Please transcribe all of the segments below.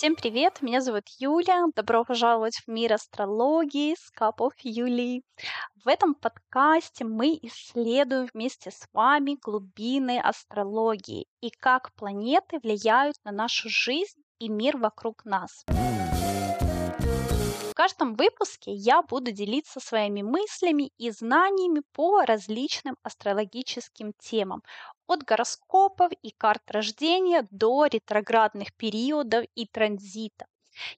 Всем привет, меня зовут Юля. Добро пожаловать в мир астрологии с капов Юлии. В этом подкасте мы исследуем вместе с вами глубины астрологии и как планеты влияют на нашу жизнь и мир вокруг нас. Каждом выпуске я буду делиться своими мыслями и знаниями по различным астрологическим темам, от гороскопов и карт рождения до ретроградных периодов и транзита.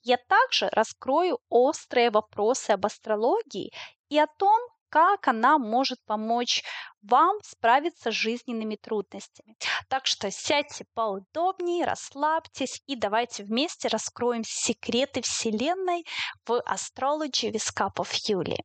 Я также раскрою острые вопросы об астрологии и о том, как она может помочь вам справиться с жизненными трудностями. Так что сядьте поудобнее, расслабьтесь и давайте вместе раскроем секреты Вселенной в Cup of Юли.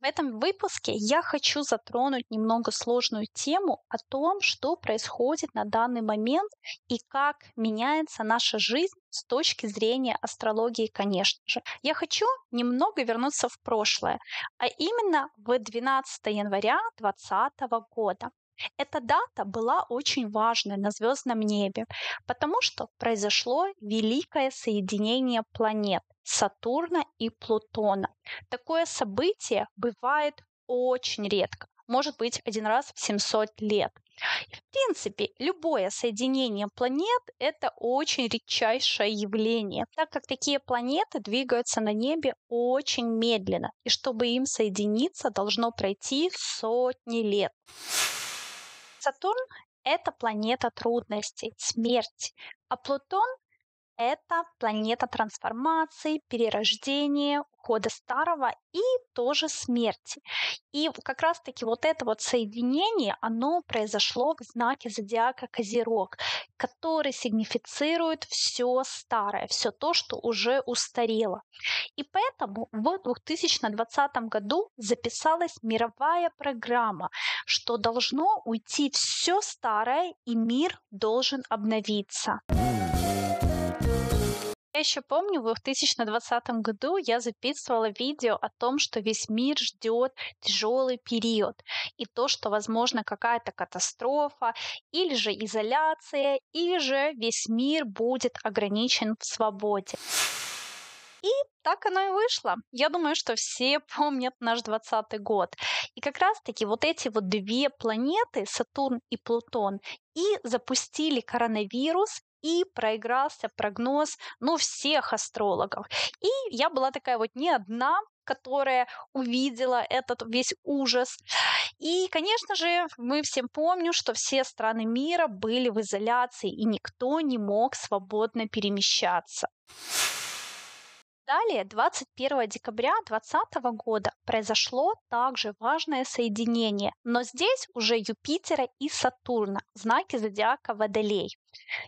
В этом выпуске я хочу затронуть немного сложную тему о том, что происходит на данный момент и как меняется наша жизнь с точки зрения астрологии, конечно же. Я хочу немного вернуться в прошлое, а именно в 12 января 2020 года. Эта дата была очень важной на звездном небе, потому что произошло великое соединение планет Сатурна и Плутона. Такое событие бывает очень редко, может быть один раз в 700 лет. В принципе, любое соединение планет – это очень редчайшее явление, так как такие планеты двигаются на небе очень медленно, и чтобы им соединиться, должно пройти сотни лет. Сатурн — это планета трудностей, смерти, а Плутон — это планета трансформации, перерождения, ухода старого и тоже смерти. И как раз-таки вот это вот соединение, оно произошло в знаке зодиака Козерог, который сигнифицирует все старое, все то, что уже устарело. И поэтому в 2020 году записалась мировая программа, что должно уйти все старое и мир должен обновиться. Я еще помню, в 2020 году я записывала видео о том, что весь мир ждет тяжелый период, и то, что возможно какая-то катастрофа, или же изоляция, или же весь мир будет ограничен в свободе. И так оно и вышло. Я думаю, что все помнят наш 20 год. И как раз-таки вот эти вот две планеты, Сатурн и Плутон, и запустили коронавирус, и проигрался прогноз, ну, всех астрологов. И я была такая вот не одна, которая увидела этот весь ужас. И, конечно же, мы всем помним, что все страны мира были в изоляции, и никто не мог свободно перемещаться. Далее, 21 декабря 2020 года произошло также важное соединение, но здесь уже Юпитера и Сатурна, знаки зодиака Водолей.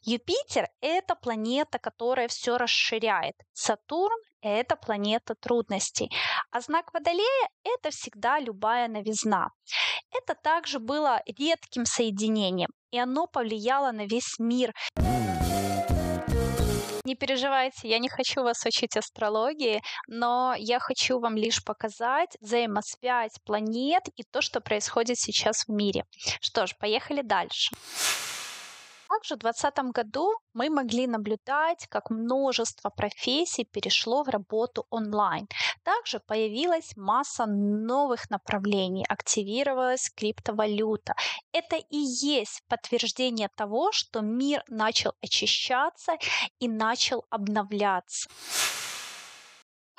Юпитер – это планета, которая все расширяет. Сатурн – это планета трудностей. А знак Водолея – это всегда любая новизна. Это также было редким соединением, и оно повлияло на весь мир. Не переживайте, я не хочу вас учить астрологии, но я хочу вам лишь показать взаимосвязь планет и то, что происходит сейчас в мире. Что ж, поехали дальше. Также в 2020 году мы могли наблюдать, как множество профессий перешло в работу онлайн. Также появилась масса новых направлений, активировалась криптовалюта. Это и есть подтверждение того, что мир начал очищаться и начал обновляться.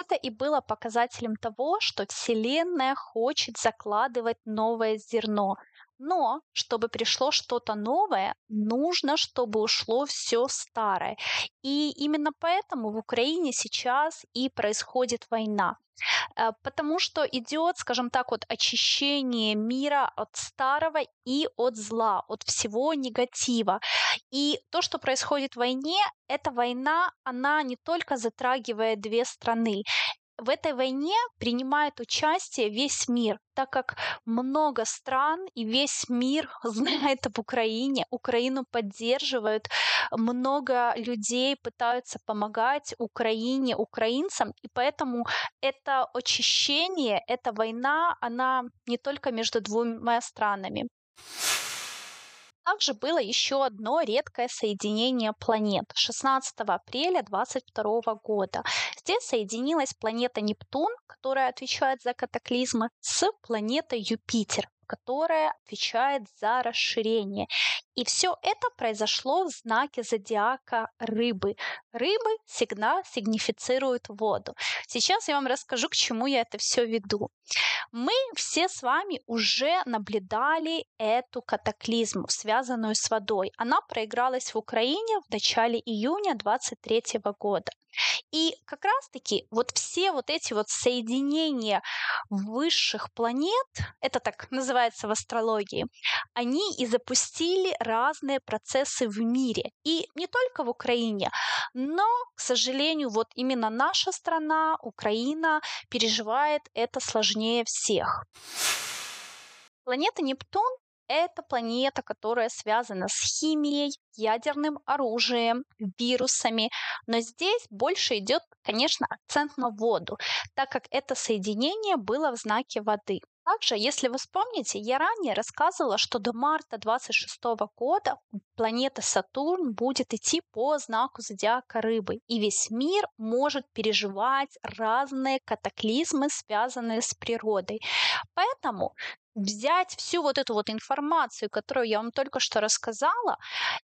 Это и было показателем того, что Вселенная хочет закладывать новое зерно, но чтобы пришло что-то новое, нужно, чтобы ушло все старое. И именно поэтому в Украине сейчас и происходит война. Э, потому что идет, скажем так, вот очищение мира от старого и от зла, от всего негатива. И то, что происходит в войне, эта война, она не только затрагивает две страны, в этой войне принимает участие весь мир, так как много стран и весь мир знает об Украине, Украину поддерживают, много людей пытаются помогать Украине, украинцам, и поэтому это очищение, эта война, она не только между двумя странами. Также было еще одно редкое соединение планет 16 апреля 2022 года. Здесь соединилась планета Нептун, которая отвечает за катаклизмы, с планетой Юпитер которая отвечает за расширение. И все это произошло в знаке зодиака рыбы. Рыбы всегда сигнифицируют воду. Сейчас я вам расскажу, к чему я это все веду. Мы все с вами уже наблюдали эту катаклизму, связанную с водой. Она проигралась в Украине в начале июня 23 года. И как раз-таки вот все вот эти вот соединения высших планет, это так называется в астрологии, они и запустили разные процессы в мире. И не только в Украине, но, к сожалению, вот именно наша страна, Украина, переживает это сложнее всех. Планета Нептун это планета, которая связана с химией, ядерным оружием, вирусами. Но здесь больше идет, конечно, акцент на воду, так как это соединение было в знаке воды. Также, если вы вспомните, я ранее рассказывала, что до марта 26 года планета Сатурн будет идти по знаку зодиака рыбы, и весь мир может переживать разные катаклизмы, связанные с природой. Поэтому взять всю вот эту вот информацию, которую я вам только что рассказала,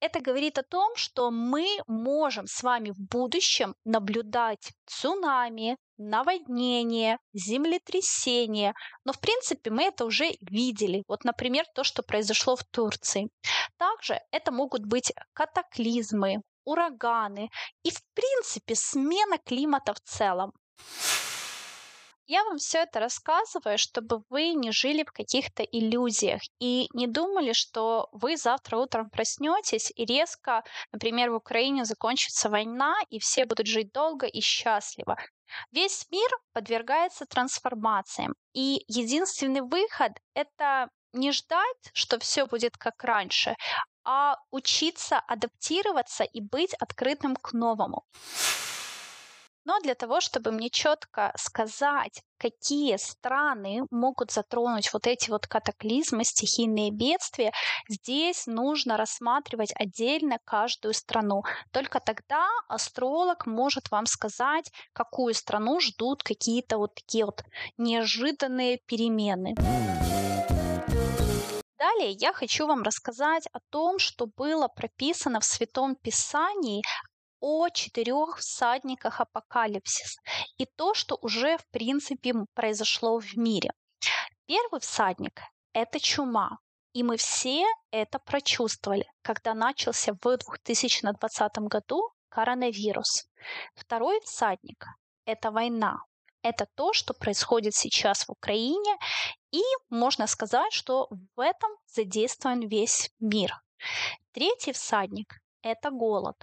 это говорит о том, что мы можем с вами в будущем наблюдать цунами, наводнение, землетрясение. Но, в принципе, мы это уже видели. Вот, например, то, что произошло в Турции. Также это могут быть катаклизмы, ураганы и, в принципе, смена климата в целом. Я вам все это рассказываю, чтобы вы не жили в каких-то иллюзиях и не думали, что вы завтра утром проснетесь и резко, например, в Украине закончится война, и все будут жить долго и счастливо. Весь мир подвергается трансформациям, и единственный выход — это не ждать, что все будет как раньше, а учиться адаптироваться и быть открытым к новому. Но для того, чтобы мне четко сказать, какие страны могут затронуть вот эти вот катаклизмы, стихийные бедствия, здесь нужно рассматривать отдельно каждую страну. Только тогда астролог может вам сказать, какую страну ждут какие-то вот такие вот неожиданные перемены. Далее я хочу вам рассказать о том, что было прописано в Святом Писании о четырех всадниках апокалипсис и то, что уже в принципе произошло в мире. Первый всадник – это чума, и мы все это прочувствовали, когда начался в 2020 году коронавирус. Второй всадник – это война. Это то, что происходит сейчас в Украине, и можно сказать, что в этом задействован весь мир. Третий всадник – это голод.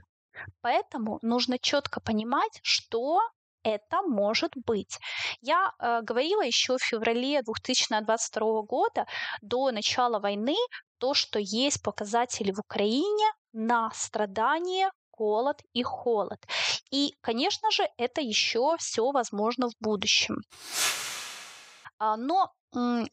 Поэтому нужно четко понимать, что это может быть. Я э, говорила еще в феврале 2022 года, до начала войны, то, что есть показатели в Украине на страдания, голод и холод. И, конечно же, это еще все возможно в будущем. А, но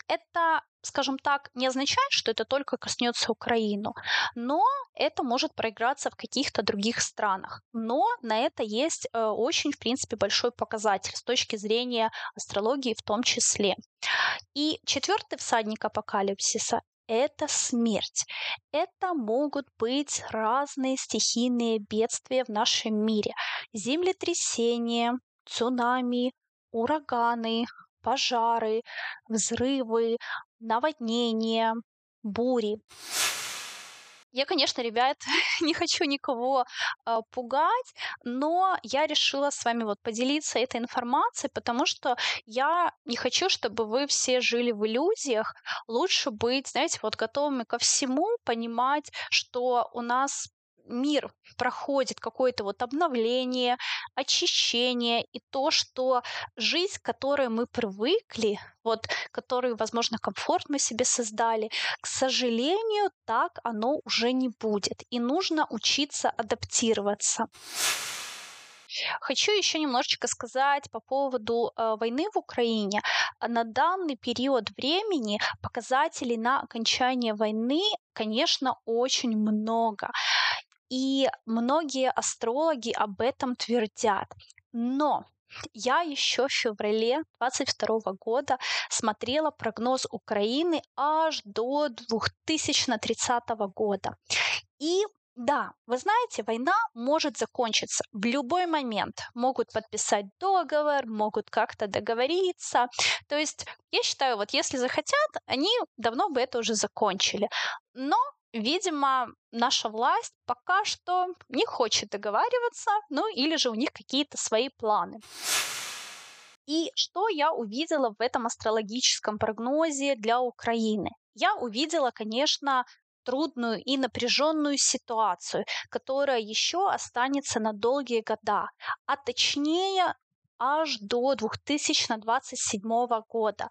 это, скажем так, не означает, что это только коснется Украину, но это может проиграться в каких-то других странах. Но на это есть э, очень, в принципе, большой показатель с точки зрения астрологии в том числе. И четвертый всадник апокалипсиса это смерть. Это могут быть разные стихийные бедствия в нашем мире. Землетрясения, цунами, ураганы, пожары, взрывы, наводнения, бури. Я, конечно, ребят, не хочу никого э, пугать, но я решила с вами вот поделиться этой информацией, потому что я не хочу, чтобы вы все жили в иллюзиях. Лучше быть, знаете, вот готовыми ко всему, понимать, что у нас мир проходит какое-то вот обновление, очищение, и то, что жизнь, к которой мы привыкли, вот, которую, возможно, комфорт мы себе создали, к сожалению, так оно уже не будет. И нужно учиться адаптироваться. Хочу еще немножечко сказать по поводу э, войны в Украине. На данный период времени показателей на окончание войны, конечно, очень много. И многие астрологи об этом твердят. Но я еще в феврале 22 года смотрела прогноз Украины аж до 2030 года. И да, вы знаете, война может закончиться в любой момент. Могут подписать договор, могут как-то договориться. То есть, я считаю, вот если захотят, они давно бы это уже закончили. Но Видимо, наша власть пока что не хочет договариваться, ну или же у них какие-то свои планы. И что я увидела в этом астрологическом прогнозе для Украины? Я увидела, конечно, трудную и напряженную ситуацию, которая еще останется на долгие года, а точнее аж до 2027 года.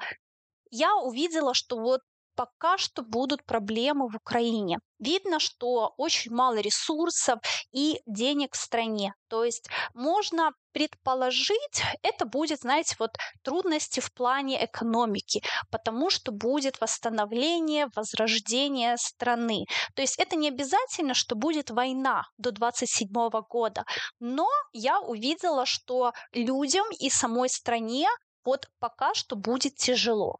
Я увидела, что вот пока что будут проблемы в Украине. Видно, что очень мало ресурсов и денег в стране. То есть можно предположить, это будет, знаете, вот трудности в плане экономики, потому что будет восстановление, возрождение страны. То есть это не обязательно, что будет война до 27 года, но я увидела, что людям и самой стране вот пока что будет тяжело.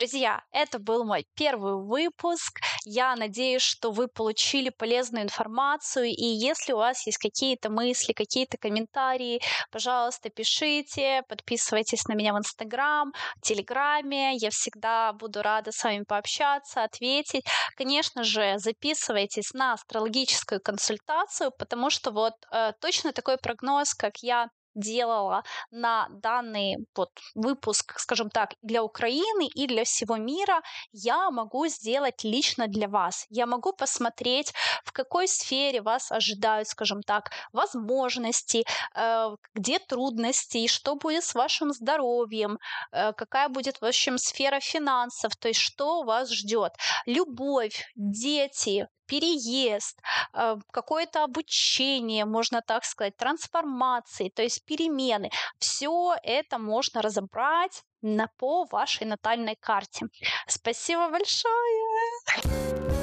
Друзья, это был мой первый выпуск. Я надеюсь, что вы получили полезную информацию. И если у вас есть какие-то мысли, какие-то комментарии, пожалуйста, пишите, подписывайтесь на меня в Инстаграм, Телеграме. Я всегда буду рада с вами пообщаться, ответить. Конечно же, записывайтесь на астрологическую консультацию, потому что вот э, точно такой прогноз, как я делала на данный вот выпуск, скажем так, для Украины и для всего мира, я могу сделать лично для вас. Я могу посмотреть, в какой сфере вас ожидают, скажем так, возможности, э, где трудности, что будет с вашим здоровьем, э, какая будет, в общем, сфера финансов, то есть что вас ждет. Любовь, дети, переезд, э, какое-то обучение, можно так сказать, трансформации, то есть перемены. Все это можно разобрать на, по вашей натальной карте. Спасибо большое!